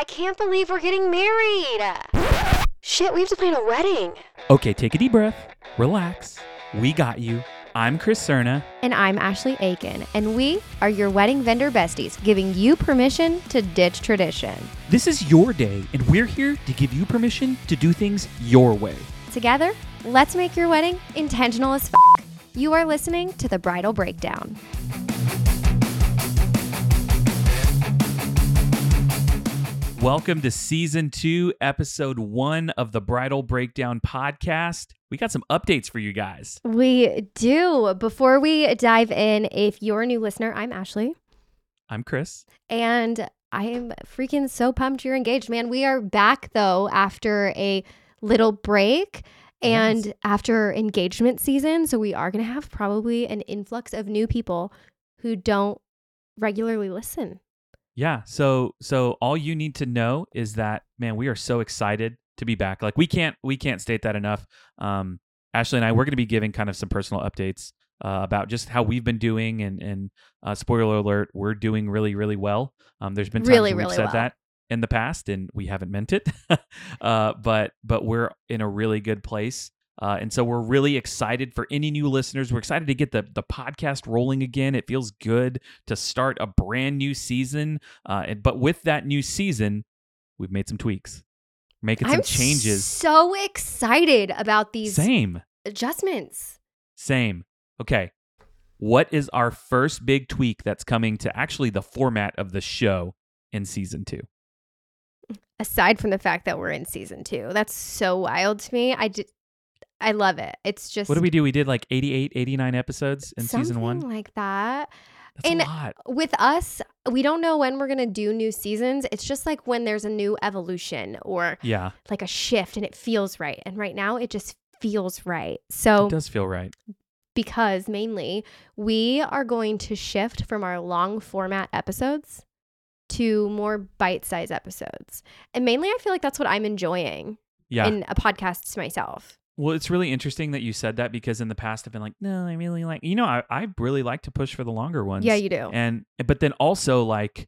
I can't believe we're getting married. Shit, we have to plan a wedding. Okay, take a deep breath, relax. We got you. I'm Chris Cerna. And I'm Ashley Aiken, and we are your wedding vendor besties, giving you permission to ditch tradition. This is your day, and we're here to give you permission to do things your way. Together, let's make your wedding intentional as f. You are listening to the Bridal Breakdown. Welcome to season two, episode one of the Bridal Breakdown podcast. We got some updates for you guys. We do. Before we dive in, if you're a new listener, I'm Ashley. I'm Chris. And I am freaking so pumped you're engaged, man. We are back though after a little break and Yes. after engagement season. So we are going to have probably an influx of new people who don't regularly listen. Yeah, so so all you need to know is that man, we are so excited to be back. Like we can't we can't state that enough. Um, Ashley and I we're going to be giving kind of some personal updates uh, about just how we've been doing, and and uh, spoiler alert, we're doing really really well. Um, there's been times Really, we've really said well. that in the past, and we haven't meant it. uh, but but we're in a really good place. Uh, and so we're really excited for any new listeners. We're excited to get the the podcast rolling again. It feels good to start a brand new season. Uh, and, but with that new season, we've made some tweaks, making some I'm changes. so excited about these Same, adjustments. same. Okay, what is our first big tweak that's coming to actually the format of the show in season two? Aside from the fact that we're in season two, that's so wild to me. I did, I love it. It's just What did we do? We did like 88, 89 episodes in season something one. like that. That's and- a lot. with us, we don't know when we're going to do new seasons. It's just like when there's a new evolution or Yeah, like a shift and it feels right. And right now it just feels right. So, it does feel right. because mainly we are going to shift from our long format episodes to more bite sized episodes. And mainly I feel like that's what I'm enjoying Yeah. in a podcast to myself. Well, it's really interesting that you said that because in the past I've been like, no, I really like, you know, I, I really like to push for the longer ones. Yeah, you do. And but then also like,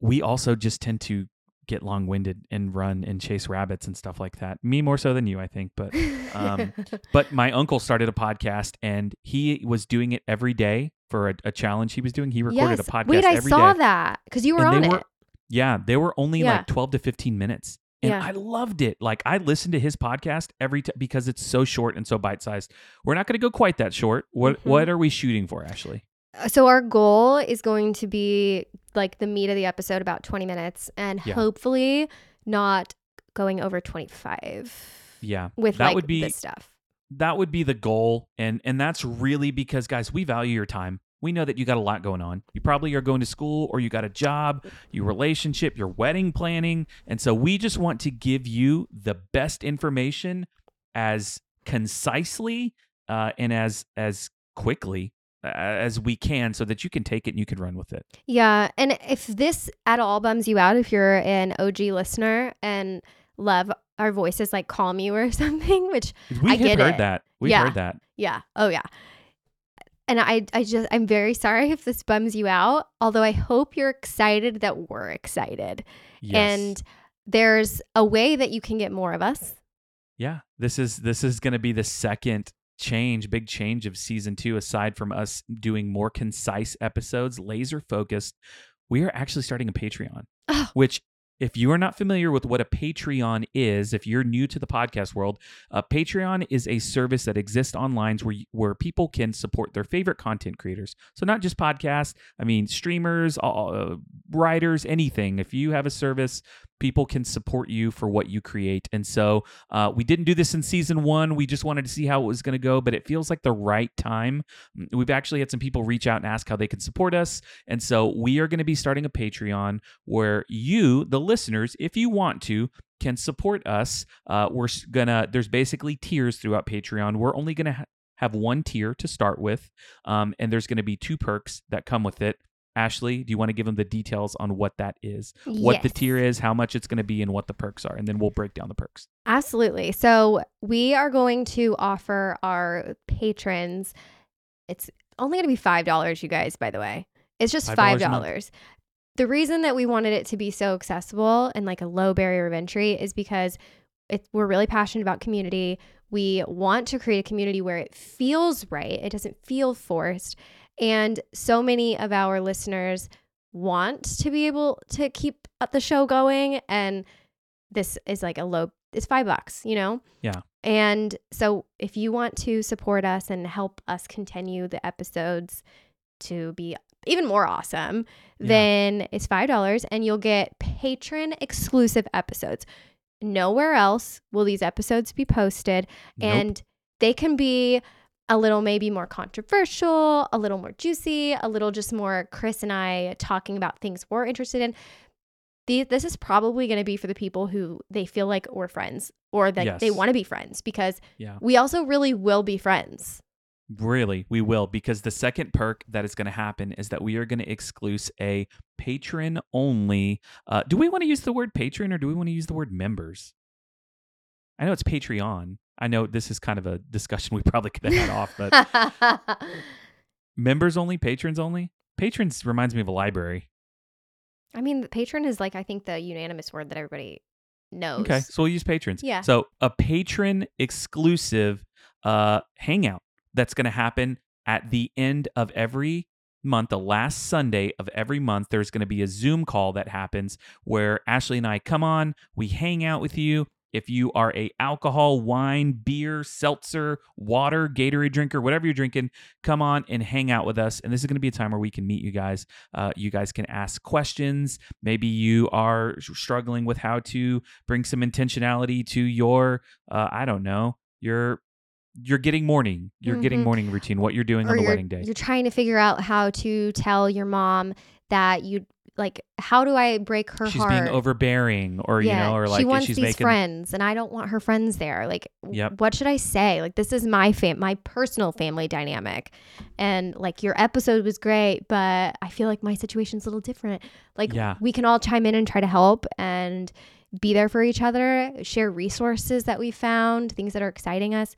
we also just tend to get long winded and run and chase rabbits and stuff like that. Me more so than you, I think. But um, but my uncle started a podcast and he was doing it every day for a, a challenge he was doing. He recorded yes. a podcast Wait, I saw day. that because you were And on it. were- Yeah, they were only Yeah. like 12 to 15 minutes. And Yeah. I loved it. Like I listen to his podcast every time because it's so short and so bite-sized. We're not going to go quite that short. What Mhm. what are we shooting for, Ashley? So our goal is going to be like the meat of the episode, about 20 minutes, and Yeah. hopefully not going over 25 Yeah. with that like would be this stuff. that would be the goal and and that's really because guys, we value your time. We know that you got a lot going on. You probably are going to school or you got a job, your relationship, your wedding planning. And so we just want to give you the best information as concisely uh, and as as quickly uh, as we can so that you can take it and you can run with it. Yeah. And if this at all bums you out, if you're an OG listener and love our voices like calm you or something, which We I get heard it. that. We've Yeah. heard that. Yeah. Oh yeah. And I I just I'm very sorry if this bums you out, although I hope you're excited that we're excited. Yes. And there's a way that you can get more of us. Yeah, this is this is going to be the second change, big change of season 2 aside from us doing more concise episodes, laser focused. We are actually starting a Patreon, Oh. which if you are not familiar with what a Patreon is, if you're new to the podcast world, a Patreon is a service that exists online where where people can support their favorite content creators. So not just podcasts, I mean streamers, all- uh, writers, anything. If you have a service, people can support you for what you create. And so uh, we didn't do this in season one. We just wanted to see how it was going to go, but it feels like the right time. Mm, We've actually had some people reach out and ask how they can support us. And so we are going to be starting a Patreon where you, the listeners, if you want to, can support us. Uh, we're gonna, there's basically tiers throughout Patreon. We're only going to ha- have one tier to start with. Um, and there's going to be two perks that come with it. Ashley, do you want to give them the details on what that is? What the tier is, how much it's going to be, and what the perks are? And then we'll break down the perks. Absolutely. So we are going to offer our patrons. It's only going to be five dollars, you guys. By the way, it's just $5 $5. the reason that we wanted it to be so accessible and like a low barrier of entry is because it, we're really passionate about community. We want to create a community where it feels right, it doesn't feel forced. And so many of our listeners want to be able to keep the show going. And this is like a low, it's five bucks, you know? Yeah. And so if you want to support us and help us continue the episodes to be even more awesome, Yeah. then it's $5 and you'll get patron exclusive episodes. Nowhere else will these episodes be posted Nope. and they can be a little maybe more controversial, a little more juicy, a little just more Chris and I talking about things we're interested in. The, this is probably going to be for the people who they feel like we're friends or that they want to be friends because Yeah. we also really will be friends. Really, we will because the second perk that is going to happen is that we are going to exclude a patron only. Uh, do we want to use the word patron or do we want to use the word members? I know it's Patreon. I know this is kind of a discussion we probably could have had off, but members only, patrons only. Patrons reminds me of a library. I mean, the patron is like I think the unanimous word that everybody knows. Okay, so we'll use patrons. Yeah. So a patron exclusive uh, hangout that's going to happen at the end of every month, the last Sunday of every month. There's going to be a Zoom call that happens where Ashley and I come on, we hang out with you. If you are a alcohol, wine, beer, seltzer, water, Gatorade drinker, whatever you're drinking, come on and hang out with us. And this is going to be a time where we can meet you guys. Uh, you guys can ask questions. Maybe you are struggling with how to bring some intentionality to your, uh, I don't know, your you're getting morning, you're getting Mhm. morning routine, what you're doing or on the wedding day. you're trying to figure out how to tell your mom that you like how do I break her heart? She's heart? being overbearing, or you know, or like she wants she's these making friends and I don't want her friends there. Like Yep. what should I say? Like this is my fam my personal family dynamic. And like your episode was great, but I feel like my situation's a little different. Like Yeah. we can all chime in and try to help and be there for each other, share resources that we found, things that are exciting us.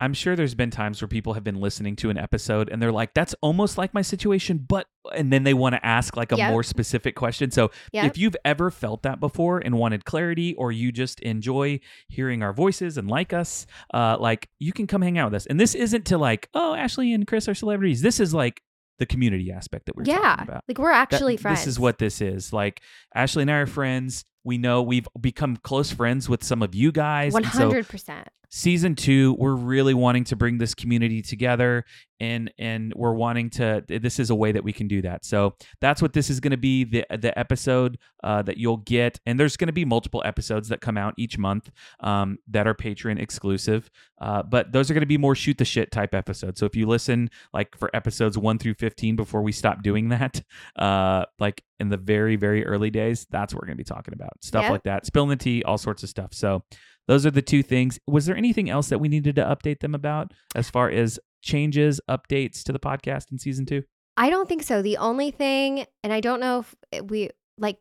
I'm sure there's been times where people have been listening to an episode and they're like, that's almost like my situation, but, and then they want to ask like a Yep. more specific question. So Yep. if you've ever felt that before and wanted clarity, or you just enjoy hearing our voices and like us, uh, like you can come hang out with us. And this isn't to like, oh, Ashley and Chris are celebrities. This is like the community aspect that we're yeah. talking about. Like we're That- actually friends. This is what this is. Like Ashley and I are friends. We know we've become close friends with some of you guys. one hundred percent. Season two we're really wanting to bring this community together and and we're wanting to this is a way that we can do that. So that's what this is going to be the the episode uh, that you'll get. And there's going to be multiple episodes that come out each month um, that are patron exclusive. Uh, but those are going to be more shoot the shit type episodes. So if you listen like for episodes 1 through 15 before we stop doing that uh, like in the very very early days that's what we're going to be talking about. Stuff Yep. like that. Spilling the tea all sorts of stuff. So those are the two things. Was there anything else that we needed to update them about as far as changes, updates to the podcast in season two? I don't think so. The only thing, and I don't know if we like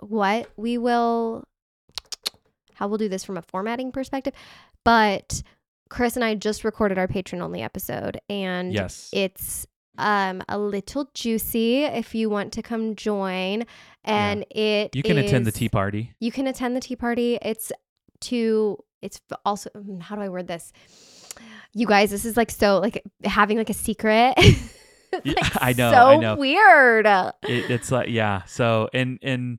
what we will, how we'll do this from a formatting perspective, but Chris and I just recorded our patron only episode, and Yes. it's um a little juicy if you want to come join and it you can attend the tea party. you can attend the tea party it's to it's also mm, how do i word this you guys this is like so like having like a secret like, I know, so I know. weird It, it's like yeah. So and and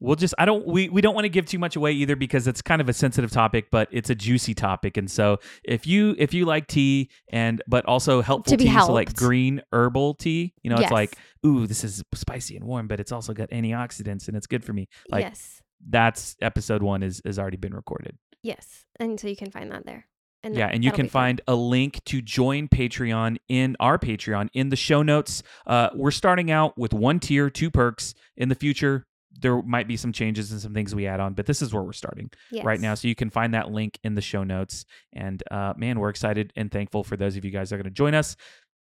we'll just I don't we we don't want to give too much away either because it's kind of a sensitive topic, but it's a juicy topic. And so if you if you like tea and but also helpful To be tea, so like green herbal tea, you know, Yes. it's like ooh, this is spicy and warm, but it's also got antioxidants and it's good for me. Like yes that's episode one is has already been recorded. yes and so you can find that there and yeah, that- and you can be fun. find a link to join Patreon in our Patreon in the show notes. Uh, we're starting out with one tier, two perks. In the future, there might be some changes and some things we add on, but this is where we're starting right now. So you can find that link in the show notes. And uh, man, we're excited and thankful for those of you guys that are going to join us.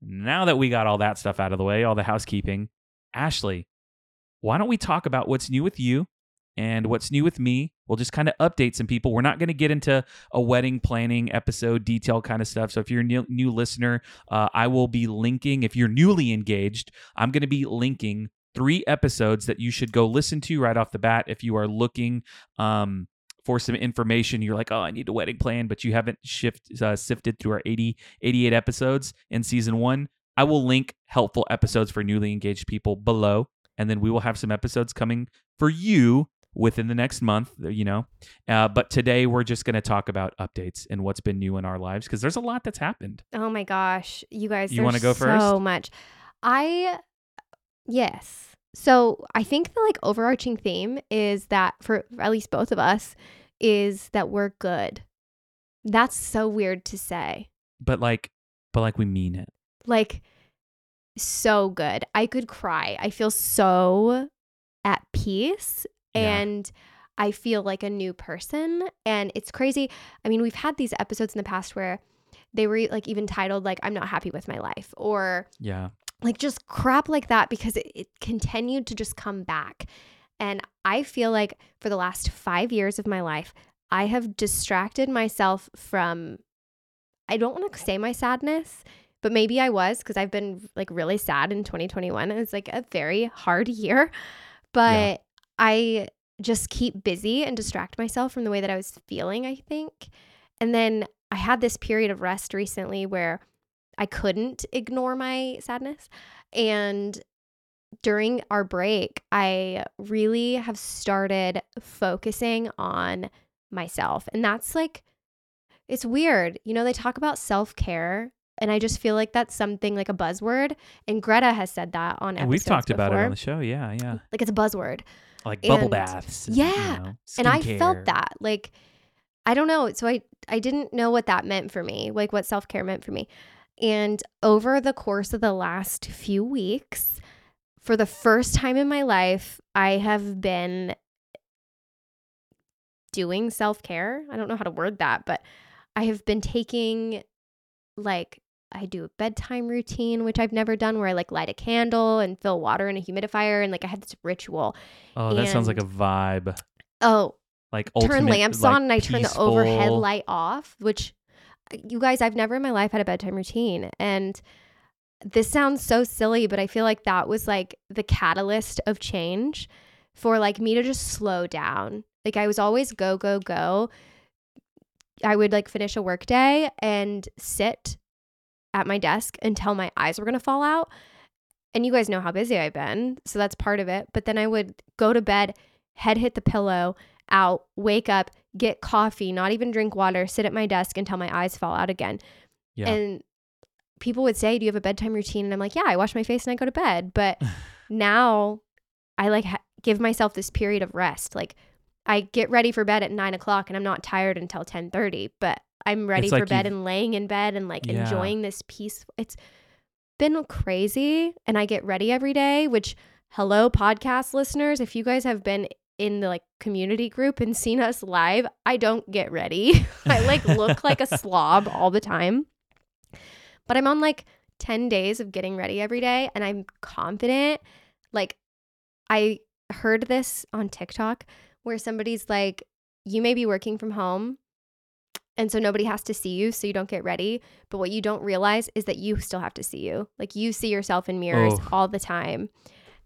Now that we got all that stuff out of the way, all the housekeeping, Ashley, why don't we talk about what's new with you and what's new with me? We'll just kind of update some people. We're not going to get into a wedding planning episode detail kind of stuff. So if you're a new, new listener, uh, I will be linking. If you're newly engaged, I'm going to be linking three episodes that you should go listen to right off the bat if you are looking um, for some information. You're like, oh, I need a wedding plan, but you haven't shift, uh, sifted through our 80, 88 episodes in season one. I will link helpful episodes for newly engaged people below, and then we will have some episodes coming for you within the next month, you know. Uh, but today we're just going to talk about updates and what's been new in our lives because there's a lot that's happened. Oh my gosh, you guys! You wanna there's go first? So much. I yes. So I think the like overarching theme is that for at least both of us is that we're good. That's so weird to say. But like, but like we mean it. Like so good. I could cry. I feel so at peace Yeah. and I feel like a new person and it's crazy. I mean, we've had these episodes in the past where they were like even titled like I'm not happy with my life or Yeah. like just crap like that because it, it continued to just come back. And I feel like for the last five years of my life, I have distracted myself from, I don't want to say my sadness, but maybe I was because I've been like really sad in 2021. It's like a very hard year. But I just keep busy and distract myself from the way that I was feeling, I think. And then I had this period of rest recently where I couldn't ignore my sadness. And during our break, I really have started focusing on myself. And that's like, it's weird. You know, they talk about self care. And I just feel like that's something like a buzzword. And Greta has said that on And we've episodes talked about it on the show. Yeah. Yeah. Like it's a buzzword. Like bubble And- baths. yeah, You know, and I felt that like I don't know so I I didn't know what that meant for me like what self-care meant for me and over the course of the last few weeks for the first time in my life I have been doing self-care I don't know how to word that but I have been taking like I do a bedtime routine which I've never done where I like light a candle and fill water in a humidifier and like I had this ritual Oh, that sounds like a vibe. oh Like turn lamps like, on and I turn the overhead light off, which uh, you guys, I've never in my life had a bedtime routine. And this sounds so silly, but I feel like that was like the catalyst of change for like me to just slow down. Like I was always go, go, go. I would like finish a work day and sit at my desk until my eyes were going to fall out. And you guys know how busy I've been. So that's part of it. But then I would go to bed, head hit the pillow, out, wake up, get coffee, not even drink water, sit at my desk until my eyes fall out again. Yeah. And people would say, Do you have a bedtime routine? And I'm like, Yeah, I wash my face and I go to bed. But now I like ha- give myself this period of rest. Like I get ready for bed at nine o'clock and I'm not tired until 1030, but I'm ready It's for like bed and laying in bed and like Yeah. enjoying this peace. It's been crazy. And I get ready every day, which hello podcast listeners, if you guys have been in the like community group and seen us live, I don't get ready. I like look like a slob all the time. But I'm on like 10 days of getting ready every day and I'm confident. Like I heard this on TikTok where somebody's like you may be working from home and so nobody has to see you so you don't get ready, but what you don't realize is that you still have to see you. Like you see yourself in mirrors Oh. all the time.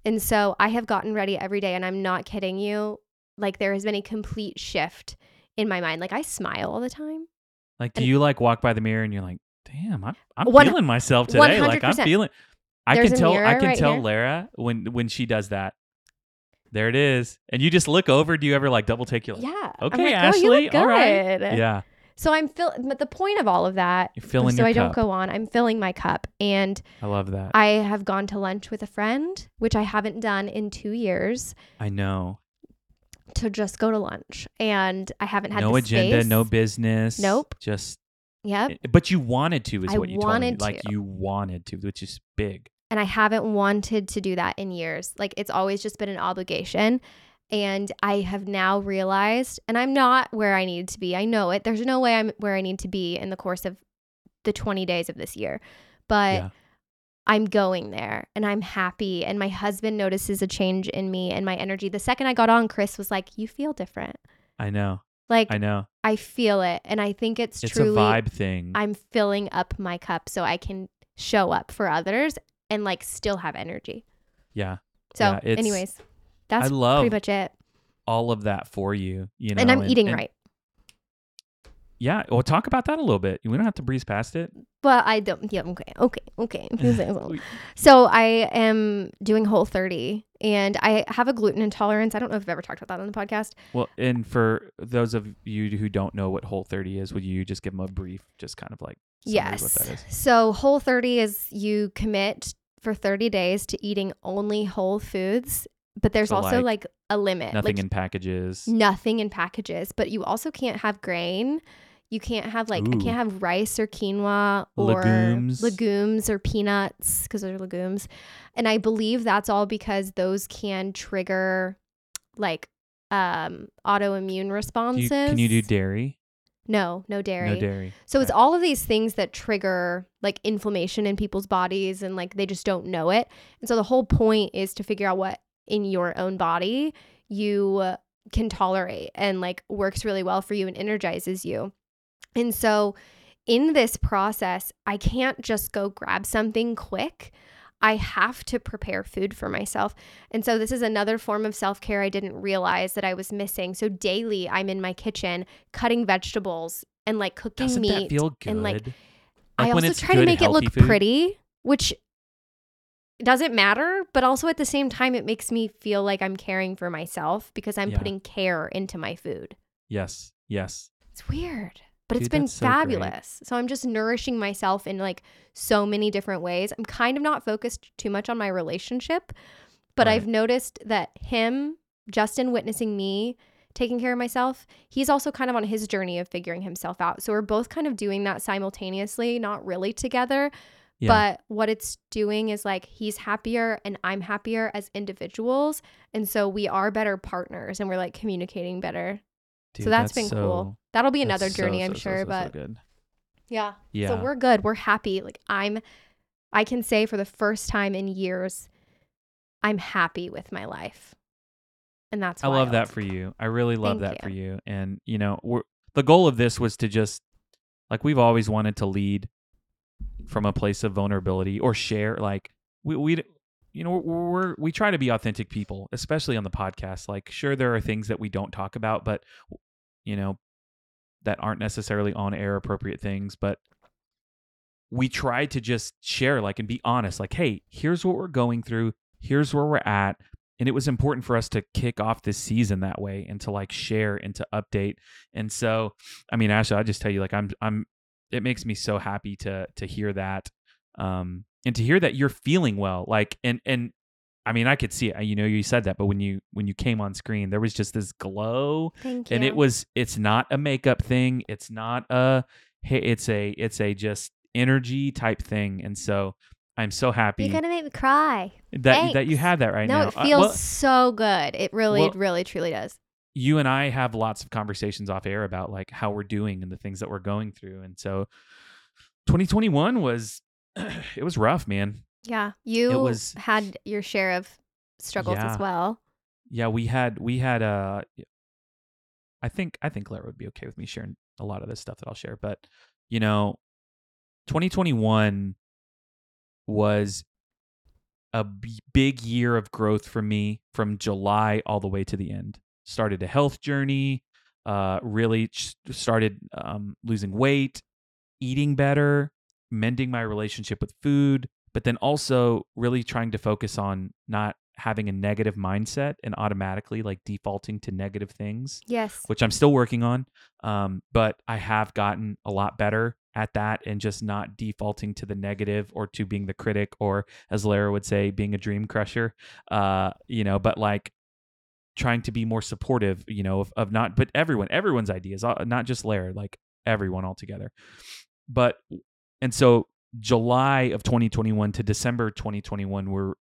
And so I have gotten ready every day and I'm not kidding you. Like there has been a complete shift in my mind. Like I smile all the time. Like, do And- you like walk by the mirror and you're like, damn, I'm, I'm One- feeling myself today. Like, I'm feeling. I There's can tell. I can right tell here. Lara when when she does that. There it is, and you just look over. Do you ever like double take? You like, Yeah. Okay, like, oh, Ashley, Oh, look all right. yeah, So I'm fill but the point of all of that you're filling so your I cup. don't go on. I'm filling my cup and I love that. I have gone to lunch with a friend, which I haven't done in 2 years, I know. to just go to lunch. And I haven't had No agenda, space. no business. Nope. Just. Yep. Eh, but you wanted to, is I what you wanted told me. Like you wanted to, which is big. and I haven't wanted to do that in years. Like it's always just been an obligation. And I have now realized, and I'm not where I need to be. I know it. There's no way I'm where I need to be in the course of the 20 days of this year. But Yeah. I'm going there and I'm happy. And my husband notices a change in me and my energy. The second I got on, Chris was like, You feel different. I know. Like I know. I, feel it. And I think it's, It's truly a vibe thing. I'm filling up my cup so I can show up for others and like still have energy. yeah. So, Yeah, anyways, that's I love pretty much it. all of that for you. You know, and I'm eating and- right. Yeah. Well, talk about that a little bit. We don't have to breeze past it. But I don't. Yeah. Okay. Okay. Okay. so I am doing Whole 30, and I have a gluten intolerance. I don't know if I've ever talked about that on the podcast. Well, and for those of you who don't know what Whole 30 is, would you just give them a brief, just kind of like summary what that Yes. So Whole 30 is you commit for 30 days to eating only whole foods, but there's So, also like, like, a limit. Nothing like in packages. nothing in packages, but you also can't have grain. You can't have like I can't have rice or quinoa or Legumes. legumes or peanuts because they're legumes. And I believe that's all because those can trigger like um autoimmune responses. you, can you do dairy? No, no dairy. No dairy. So it's all of these things that trigger like inflammation in people's bodies and like they just don't know it. And so the whole point is to figure out what in your own body you can tolerate and like works really well for you and energizes you. And so in this process, I can't just go grab something quick. I have to prepare food for myself. And so this is another form of self-care I didn't realize that I was missing. So daily I'm in my kitchen cutting vegetables and like cooking Doesn't meat that feel good? and, like, Like I also try to make it look food? pretty, which doesn't matter, but also at the same time, it makes me feel like I'm caring for myself because I'm Yeah. putting care into my food. Yes. Yes. It's weird, but it's been that's so great. fabulous. So I'm just nourishing myself in like so many different ways. I'm kind of not focused too much on my relationship, but Right. I've noticed that him, Justin, witnessing me taking care of myself, he's also kind of on his journey of figuring himself out. So we're both kind of doing that simultaneously, not really together. Yeah. But what it's doing is like he's happier and I'm happier as individuals. And so we are better partners and we're like communicating better. Dude, so that's been so- cool. That'll be another journey, so, I'm so, sure. but good. yeah. Yeah. So we're good. We're happy. Like I'm I can say for the first time in years, I'm happy with my life. And that's I love that for you. I really love Thank that for you. And you know, we're the goal of this was to just like we've always wanted to lead from a place of vulnerability or share like we we you know we're, we try to be authentic people, especially on the podcast. Like sure there are things that we don't talk about, but you know that aren't necessarily on air appropriate things, but we try to just share like and be honest like hey, here's what we're going through, here's where we're at. And it was important for us to kick off this season that way and to like share and to update. And so i mean ashley i just tell you like i'm i'm it makes me so happy to to hear that um and to hear that you're feeling well like and and i mean i could see it you know you said that but when you when you came on screen there was just this glow Thank you. and it was it's not a makeup thing it's not a hey it's a it's a just energy type thing and so i'm so happy You're gonna make me cry. that that you have that right no, now No, it Uh, feels well, so good. It really, well- really, truly does. You and I have lots of conversations off air about like how we're doing and the things that we're going through. And so 2021 was it was rough, man. Yeah. You was- had your share of struggles Yeah. as well. Yeah, we had we had uh I think I think Lara would be okay with me sharing a lot of this stuff that I'll share, but you know, 2021 was a b- big year of growth for me from July all the way to the end. Started a health journey, uh, really started um, losing weight, eating better, mending my relationship with food, but then also really trying to focus on not having a negative mindset and automatically like defaulting to negative things Yes. which I'm still working on. Um, but I have gotten a lot better at that and just not defaulting to the negative or to being the critic or as Lara would say, being a dream crusher. Uh, you know, but like trying to be more supportive, you know, of, of not but everyone, everyone's ideas, uh, not just Lara, like everyone altogether. But and so July of 2021 to December 2021 were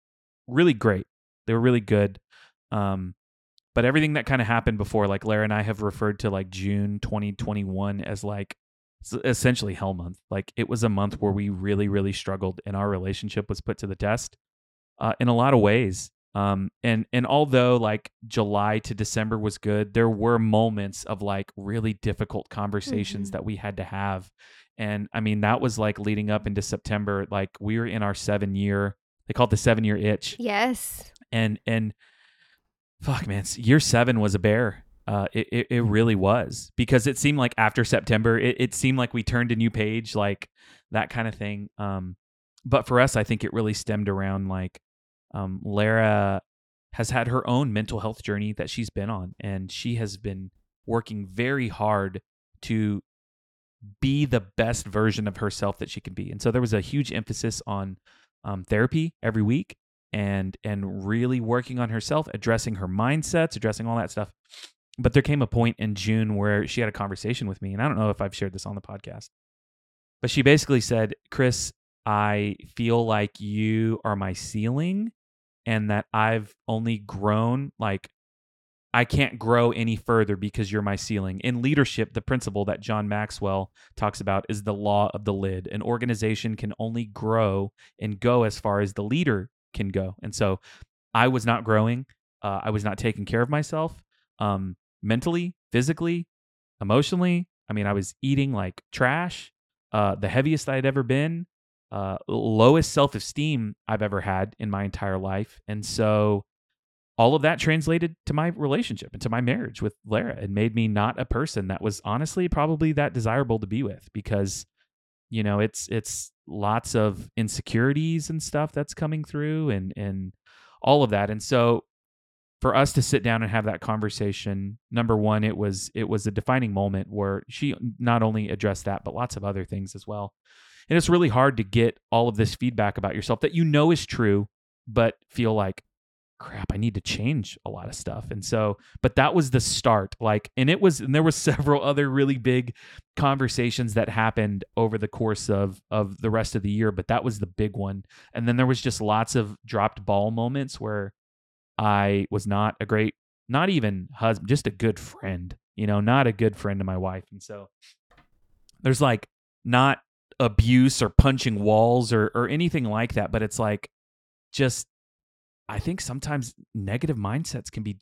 really great. They were really good. Um, but everything that kind of happened before, like Lara and I have referred to like June 2021 as like essentially hell month. Like it was a month where we really, really struggled and our relationship was put to the test uh, in a lot of ways. Um, and and although like July to December was good, there were moments of like really difficult conversations Mhm. that we had to have. And I mean, that was like leading up into September. Like we were in our seven year, they call it the seven year itch Yes. and and fuck man year seven was a bear uh it, it, it really was because it seemed like after september it, it seemed like we turned a new page like that kind of thing um but for us i think it really stemmed around like um lara has had her own mental health journey that she's been on and she has been working very hard to be the best version of herself that she can be. And so there was a huge emphasis on um, therapy every week and and really working on herself addressing her mindsets addressing all that stuff. But there came a point in june where she had a conversation with me and i don't know if i've shared this on the podcast but she basically said chris i feel like you are my ceiling and that i've only grown like i can't grow any further because you're my ceiling in leadership the principle that john maxwell talks about is the law of the lid an organization can only grow and go as far as the leader can go. And so I was not growing. Uh, I was not taking care of myself um, mentally, physically, emotionally. I mean, I was eating like trash, uh, the heaviest I'd ever been, uh, lowest self esteem I've ever had in my entire life. And so all of that translated to my relationship and to my marriage with Lara. And made me not a person that was honestly probably that desirable to be with because you know it's it's lots of insecurities and stuff that's coming through and and all of that. And so for us to sit down and have that conversation number one it was it was a defining moment where she not only addressed that but lots of other things as well and it's really hard to get all of this feedback about yourself that you know is true but feel like crap i need to change a lot of stuff. And so but that was the start like and it was and there was several other really big conversations that happened over the course of of the rest of the year but that was the big one. And then there was just lots of dropped ball moments where i was not a great not even husband just a good friend you know not a good friend to my wife. And so there's like not abuse or punching walls or or anything like that but it's like just i think sometimes negative mindsets can be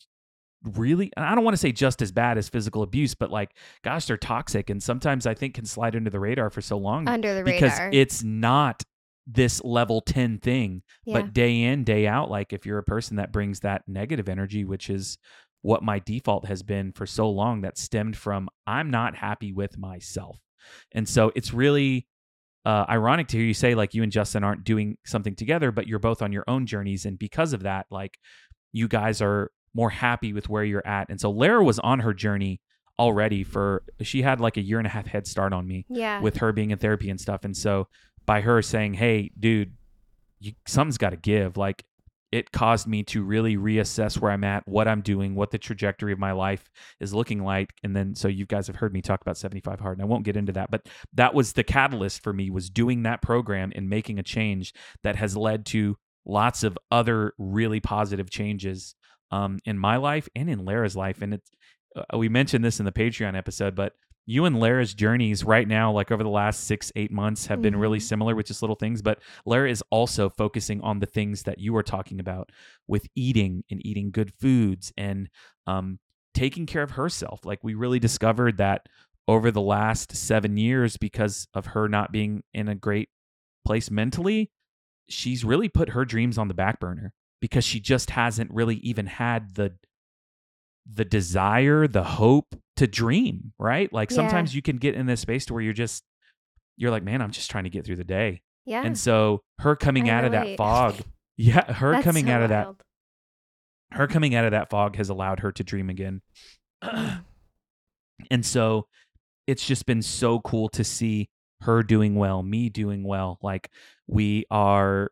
really and I don't want to say just as bad as physical abuse, but like gosh, they're toxic and sometimes I think can slide under the radar for so long Under the because radar. it's not this level 10 thing, yeah. but day in, day out like if you're a person that brings that negative energy, which is what my default has been for so long that stemmed from I'm not happy with myself. And so it's really uh, ironic to hear you say like you and Justin aren't doing something together, but you're both on your own journeys. And because of that, like you guys are more happy with where you're at. And so Lara was on her journey already for, she had like a year and a half head start on me yeah. with her being in therapy and stuff. And so by her saying, hey, dude, you, something's got to give, like it caused me to really reassess where I'm at, what I'm doing, what the trajectory of my life is looking like. And then, so you guys have heard me talk about 75 Hard, and I won't get into that, but that was the catalyst for me was doing that program and making a change that has led to lots of other really positive changes um, in my life and in Lara's life. And it's, uh, we mentioned this in the Patreon episode, but you and Lara's journeys right now, like over the last six, eight months, have been really Mhm. similar with just little things. But Lara is also focusing on the things that you were talking about with eating and eating good foods and um, taking care of herself. Like we really discovered that over the last seven years, because of her not being in a great place mentally, she's really put her dreams on the back burner because she just hasn't really even had the the desire, the hope to dream, right? Like Yeah. sometimes you can get in this space to where you're just you're like, man, I'm just trying to get through the day. yeah. And so her coming I out of that fog, yeah, her That's coming so out of that her coming out of that fog has allowed her to dream again. Mm. and so it's just been so cool to see her doing well, me doing well. Like we are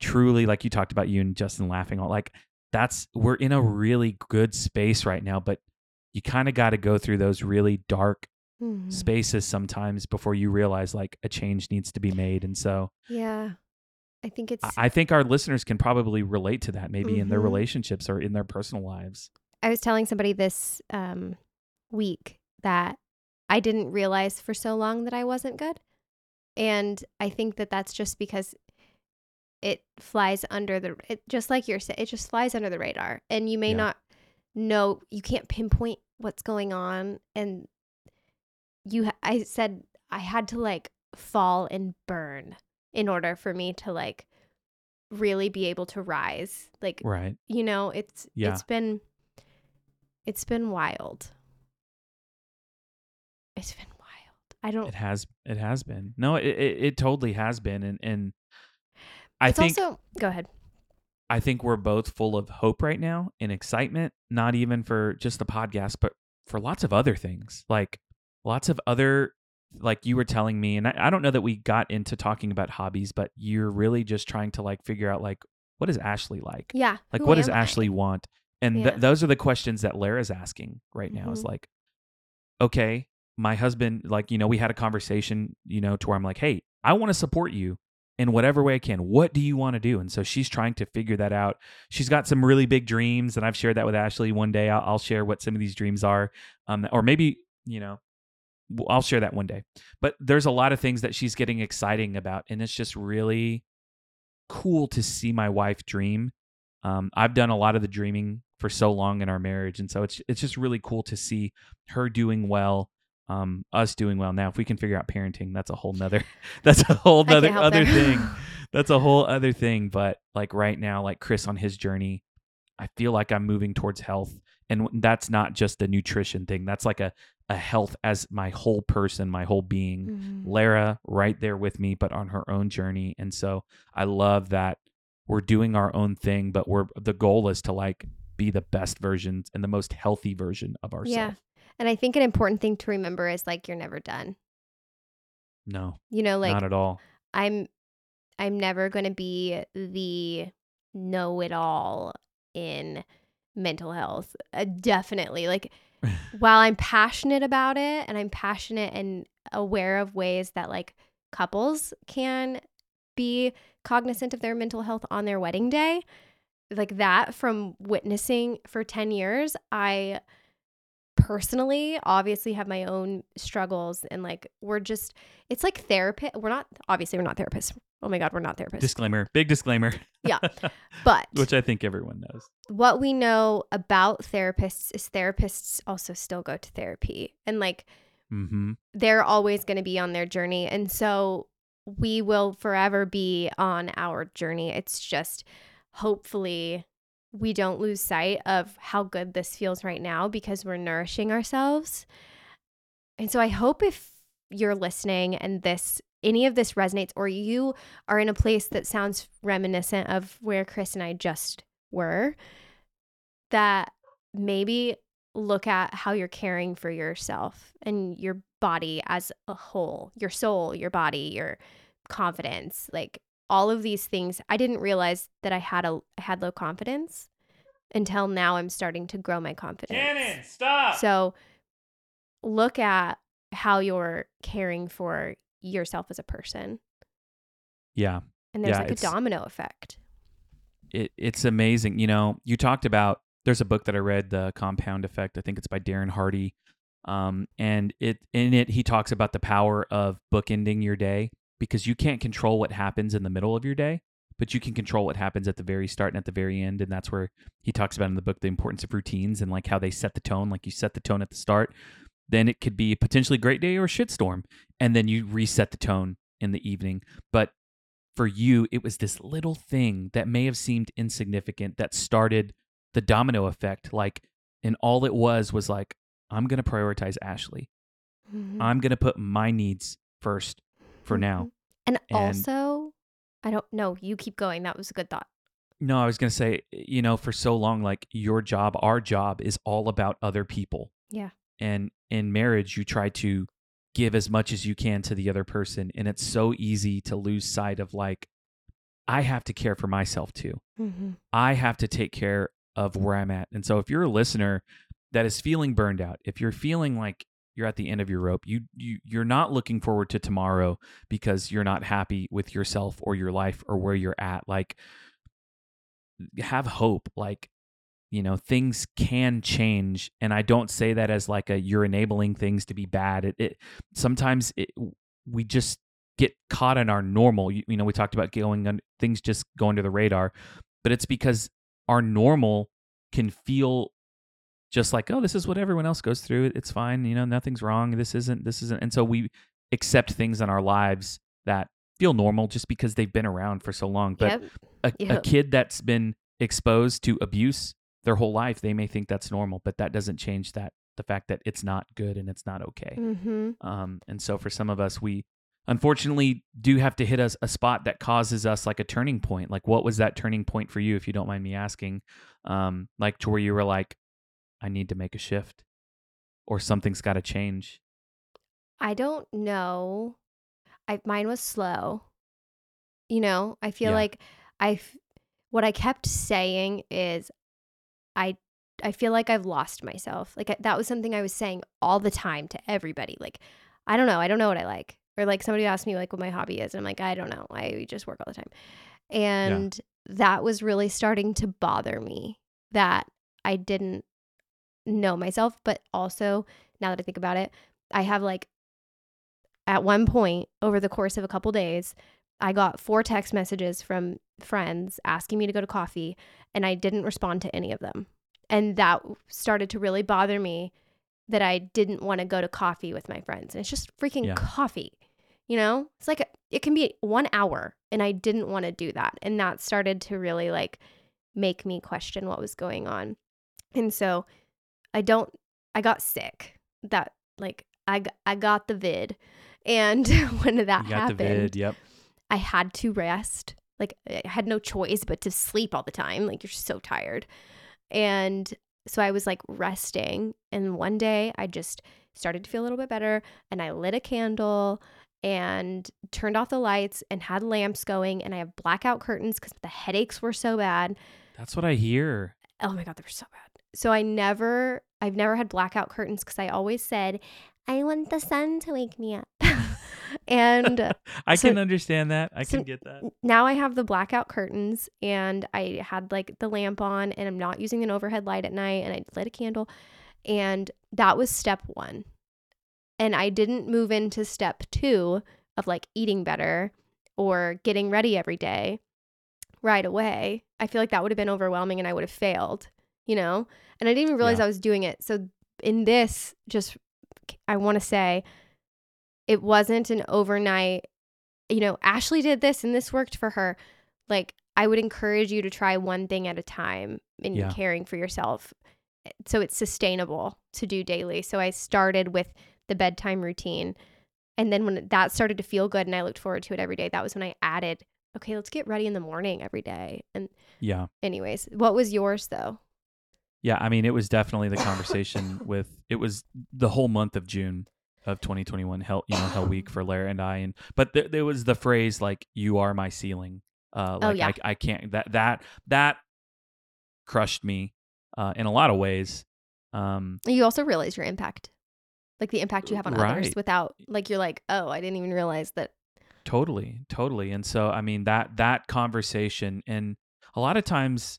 truly like you talked about you and Justin laughing all like that's we're in a really good space right now, but you kind of got to go through those really dark Mhm. spaces sometimes before you realize like a change needs to be made. And so Yeah. I think it's I- I think our listeners can probably relate to that maybe in their Mhm. relationships or in their personal lives. I was telling somebody this um, week that I didn't realize for so long that I wasn't good. And I think that that's just because it flies under the, it, just like you're saying, it just flies under the radar. And you may Yeah. not know, you can't pinpoint what's going on. And you, I said I had to like fall and burn in order for me to like really be able to rise. Like Right. you know, it's Yeah. it's been it's been wild. It's been wild. I don't It has it has been. No, it it, it totally has been and and I it's think also go ahead. I think we're both full of hope right now and excitement, not even for just the podcast, but for lots of other things. Like lots of other like you were telling me, and I, I don't know that we got into talking about hobbies, but you're really just trying to like figure out like what is Ashley like? Yeah. Like what does I? Ashley want? And th- those are the questions that Lara's asking right now is Mhm. like, okay, my husband, like, you know, we had a conversation, you know, to where I'm like, hey, I want to support you in whatever way I can. What do you want to do? And so she's trying to figure that out. She's got some really big dreams, and I've shared that with Ashley. One day I'll, I'll share what some of these dreams are, um, or maybe you know, I'll share that one day. But there's a lot of things that she's getting exciting about, and it's just really cool to see my wife dream. Um, I've done a lot of the dreaming for so long in our marriage, and so it's it's just really cool to see her doing well um, us doing well. Now, if we can figure out parenting, that's a whole nother that's a whole nother other thing. That's a whole other thing. But like right now, like Chris on his journey, I feel like I'm moving towards health, and that's not just a nutrition thing. That's like a a health as my whole person, my whole being. Mhm. Lara right there with me, but on her own journey. And so I love that we're doing our own thing, but we're the goal is to like be the best versions and the most healthy version of ourselves. Yeah. And I think an important thing to remember is like you're never done. No, You know, like not at all. I'm I'm never going to be the know it all in mental health. Uh, definitely. Like while I'm passionate about it and I'm passionate and aware of ways that like couples can be cognizant of their mental health on their wedding day, like that from witnessing for 10 years, I personally obviously have my own struggles and like we're just it's like therapy we're not obviously we're not therapists oh my god we're not therapists disclaimer, big disclaimer. Yeah. but Which I think everyone knows. what we know about therapists is therapists also still go to therapy and like Mm-hmm. they're always going to be on their journey and so we will forever be on our journey it's just hopefully we don't lose sight of how good this feels right now because we're nourishing ourselves. And so i hope if you're listening and this any of this resonates or you are in a place that sounds reminiscent of where chris and i just were that maybe look at how you're caring for yourself and your body as a whole, your soul, your body, your confidence, like all of these things. I didn't realize that I had a I had low confidence until now I'm starting to grow my confidence. stop. So look at how you're caring for yourself as a person. yeah. And there's Yeah, like a domino effect. it, it's amazing. You know, you talked about there's a book that I read, The Compound Effect. I think it's by Darren Hardy. Um, and it in it he talks about the power of bookending your day because you can't control what happens in the middle of your day, but you can control what happens at the very start and at the very end. And that's where he talks about in the book the importance of routines and like how they set the tone. Like you set the tone at the start, then it could be a potentially great day or a shitstorm, and then you reset the tone in the evening. But for you, it was this little thing that may have seemed insignificant that started the domino effect. Like, and all it was was like, I'm going to prioritize Ashley. Mhm. I'm going to put my needs first for now. Mhm. And, And- also, I don't know. You keep going. That was a good thought. No, I was going to say, you know, for so long, like your job, our job is all about other people. Yeah. And in marriage, you try to give as much as you can to the other person. And it's so easy to lose sight of like, I have to care for myself too. Mm-hmm. I have to take care of where I'm at. And so if you're a listener that is feeling burned out, if you're feeling like you're at the end of your rope, you you you're not looking forward to tomorrow because you're not happy with yourself or your life or where you're at, like have hope like you know things can change and i don't say that as like a you're enabling things to be bad it, it sometimes it, we just get caught in our normal you, you know we talked about going on things just go under the radar but it's because our normal can feel just like oh this is what everyone else goes through it's fine you know nothing's wrong this isn't this isn't and so we accept things in our lives that feel normal just because they've been around for so long. But yep. a, a kid that's been exposed to abuse their whole life, they may think that's normal, but that doesn't change that the fact that it's not good and it's not okay. Mm-hmm. Um, and so for some of us, we unfortunately do have to hit us a spot that causes us like a turning point. Like, what was that turning point for you, if you don't mind me asking? Um, like to where you were like, I need to make a shift, or something's got to change. I don't know. I mine was slow. You know, I feel Yeah. like I what I kept saying is I I feel like I've lost myself. Like I, that was something I was saying all the time to everybody. Like I don't know, I don't know what I like. Or like somebody asked me like what my hobby is and I'm like I don't know. I just work all the time. And that was really starting to bother me that I didn't know myself, but also now that I think about it, I have like at one point over the course of a couple days, I got four text messages from friends asking me to go to coffee, and I didn't respond to any of them. And that started to really bother me that I didn't want to go to coffee with my friends. And it's just freaking Yeah. coffee, you know? It's like, a, it can be one hour, and I didn't want to do that. And that started to really like make me question what was going on. And so I don't, I got sick. That, like, I, I got the vid. And when that happened, the vid. Yep. I had to rest. Like I had no choice but to sleep all the time. Like you're so tired. And so I was like resting. And one day I just started to feel a little bit better. And I lit a candle and turned off the lights and had lamps going. And I have blackout curtains because the headaches were so bad. That's what I hear. Oh my God, they were so bad. So I never, I've never had blackout curtains because I always said, I want the sun to wake me up. and I So- can understand that. I so can get that. now I have the blackout curtains and I had like the lamp on and I'm not using an overhead light at night and I lit a candle and that was step 1. And I didn't move into step 2 of like eating better or getting ready every day right away. I feel like that would have been overwhelming and I would have failed, you know? And I didn't even realize Yeah. I was doing it. So in this just I want to say it wasn't an overnight you know, Ashley did this and this worked for her. Like, I would encourage you to try one thing at a time in Yeah. caring for yourself eh, so it's sustainable to do daily. So I started with the bedtime routine. And then when that started to feel good and I looked forward to it every day, that was when I added, okay, let's get ready in the morning every day. And, Yeah. anyways, what was yours though? Yeah. I mean, it was definitely the conversation with, it was the whole month of June of 2021 hell you know hell week for Lara and I and but there, there was the phrase like you are my ceiling uh like Oh, yeah. I, I can't that that that crushed me uh in a lot of ways um You also realize your impact, like the impact you have on others without, like, you're like, oh, I didn't even realize that. Totally, totally. And so I mean that that conversation and a lot of times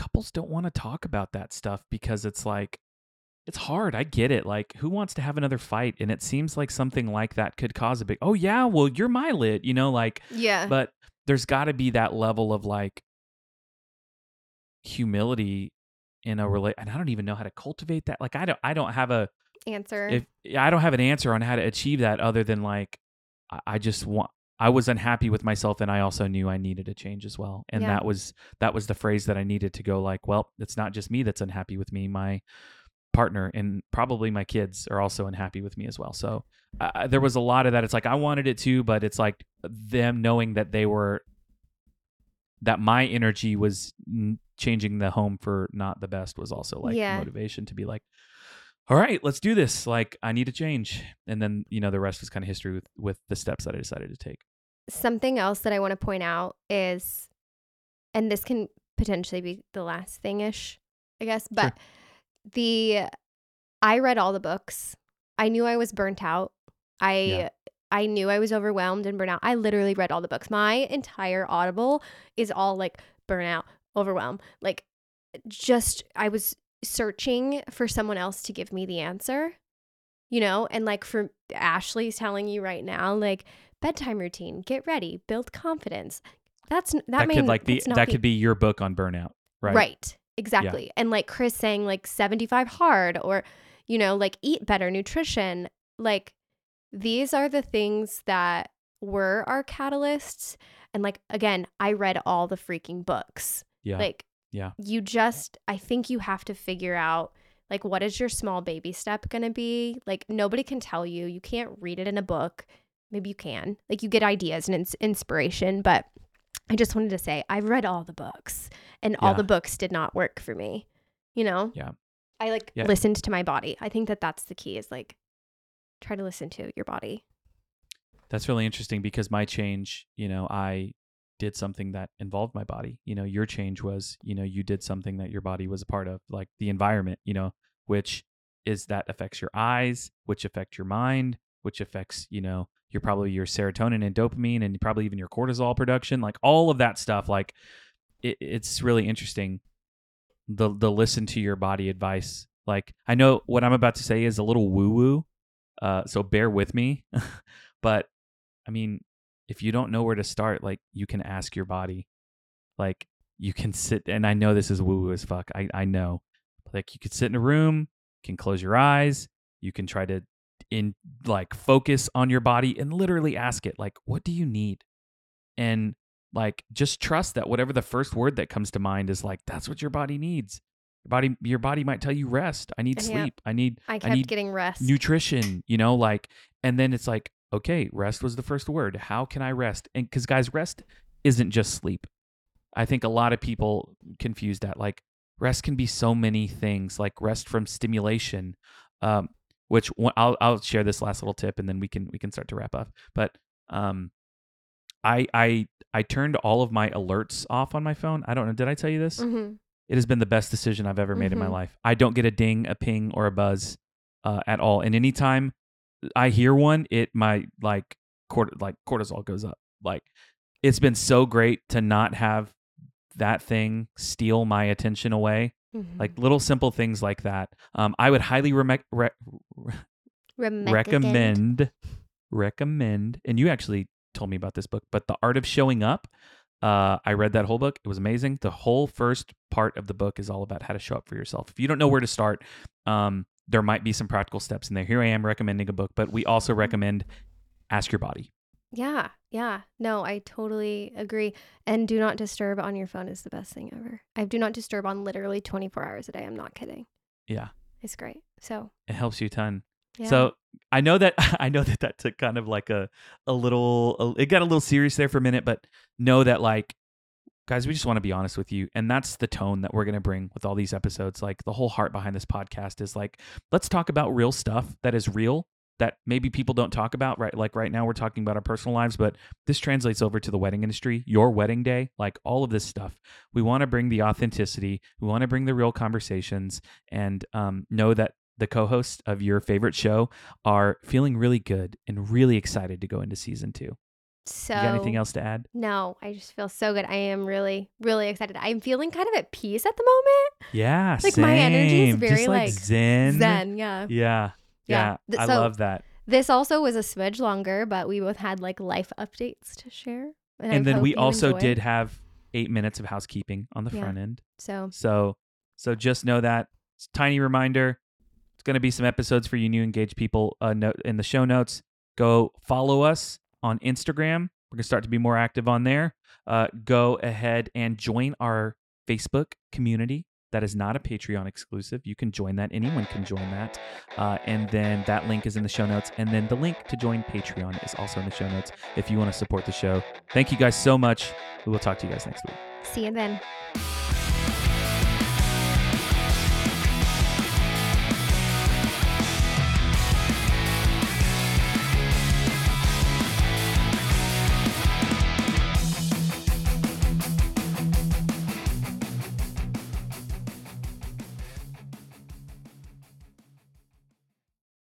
couples don't want to talk about that stuff because it's like it's hard. I get it. Like who wants to have another fight? And it seems like something like that could cause a big Oh yeah, well you're my lit, you know, like Yeah. but there's got to be that level of like humility in a relate and I don't even know how to cultivate that. Like I don't I don't have a Answer. if I don't have an answer on how to achieve that other than like I- I just want I was unhappy with myself and I also knew I needed a change as well. And Yeah. that was that was the phrase that I needed to go like, well, it's not just me that's unhappy with me. My partner and probably my kids are also unhappy with me as well. So uh, there was a lot of that. It's like I wanted it too, but it's like them knowing that they were that my energy was n- changing the home for not the best was also like Yeah. motivation to be like all right let's do this like i need to change and then you know the rest is kind of history with with the steps that i decided to take something else that I want to point out is, and this can potentially be the last thing ish, I guess, but the I read all the books. I knew I was burnt out. I Yeah. I knew I was overwhelmed and burnt out. I literally read all the books. My entire Audible is all like burnout, overwhelm. Like just I was searching for someone else to give me the answer. You know, and like for Ashley's telling you right now, like bedtime routine, get ready, build confidence. That's that, that, may could like be that the- could be your book on burnout right Right. Exactly. And like Chris saying like 75 hard or, you know, like eat better nutrition. Like these are the things that were our catalysts. And like, again, I read all the freaking books. Yeah. Like, Yeah. you just, I think you have to figure out like, what is your small baby step going to be? Like, nobody can tell you. You can't read it in a book. Maybe you can. Like, you get ideas and ins- inspiration. But I just wanted to say, I've read all the books and all the books did not work for me. You know? Yeah. I like Yeah. listened to my body. I think that that's the key is like, try to listen to your body. That's really interesting because my change, you know, I did something that involved my body. You know, your change was, you know, you did something that your body was a part of, like the environment, you know, which is that affects your eyes, which affect your mind, which affects, you know, your probably your serotonin and dopamine and probably even your cortisol production, like all of that stuff. Like it, it's really interesting the the listen to your body advice. Like I know what I'm about to say is a little woo woo, uh, so bear with me. but I mean, if you don't know where to start, like you can ask your body. Like you can sit, and I know this is woo woo as fuck. I I know, like you could sit in a room, can close your eyes, you can try to in like focus on your body and literally ask it like, what do you need? And like just trust that whatever the first word that comes to mind is like that's what your body needs. Your body your body might tell you rest. I need Yeah. sleep. I need I kept need getting rest. nutrition, you know, like, and then it's like, okay, rest was the first word. How can I rest? And because, guys, rest isn't just sleep. I think a lot of people confuse that. Like, rest can be so many things, like rest from stimulation, um, which one, I'll I'll share this last little tip, and then we can we can start to wrap up. But um, I I I turned all of my alerts off on my phone. I don't know. Did I tell you this? hmm It has been the best decision I've ever made in my Mhm. life. I don't get a ding, a ping, or a buzz uh, at all. And anytime I hear one, it my like cort- like cortisol goes up. Like it's been so great to not have that thing steal my attention away. Mm-hmm. Like little simple things like that. Um, I would highly reme- re- recommend recommend. And you actually told me about this book, but The Art of Showing Up. Uh, I read that whole book. It was amazing. The whole first part of the book is all about how to show up for yourself. If you don't know where to start, um, there might be some practical steps in there. Here I am recommending a book, but we also recommend ask your body. Yeah, yeah. No, I totally agree. And do not disturb on your phone is the best thing ever. I do not disturb on literally 24 hours a day. I'm not kidding. Yeah, It's great. So, it helps you a ton. yeah. So I know that I know that that took kind of like a a little it got a little serious there for a minute, but know that like guys, we just want to be honest with you, and that's the tone that we're gonna bring with all these episodes. Like the whole heart behind this podcast is like let's talk about real stuff that is real that maybe people don't talk about right like right now we're talking about our personal lives but this translates over to the wedding industry your wedding day like all of this stuff we want to bring the authenticity we want to bring the real conversations and um, know that the co-hosts of your favorite show are feeling really good and really excited to go into season two. so You got anything else to add? No, I just feel so good. I am really, really excited. I'm feeling kind of at peace at the moment. Yeah, Like, my energy is very, like, like, zen. Zen, yeah. Yeah, yeah. Yeah. I so- love that. This also was a smidge longer, but we both had like life updates to share. I And then we also enjoyed. did have eight minutes of housekeeping on the Yeah. front end. So, So, so just know that it's a tiny reminder. It's going to be some episodes for you new engaged people. Uh, note in the show notes. Go follow us on Instagram. We're going to start to be more active on there. Uh, go ahead and join our Facebook community. That is not a Patreon exclusive. You can join that. Anyone can join that. Uh, and then that link is in the show notes. And then the link to join Patreon is also in the show notes if you want to support the show. Thank you guys so much. We will talk to you guys next week. see you then.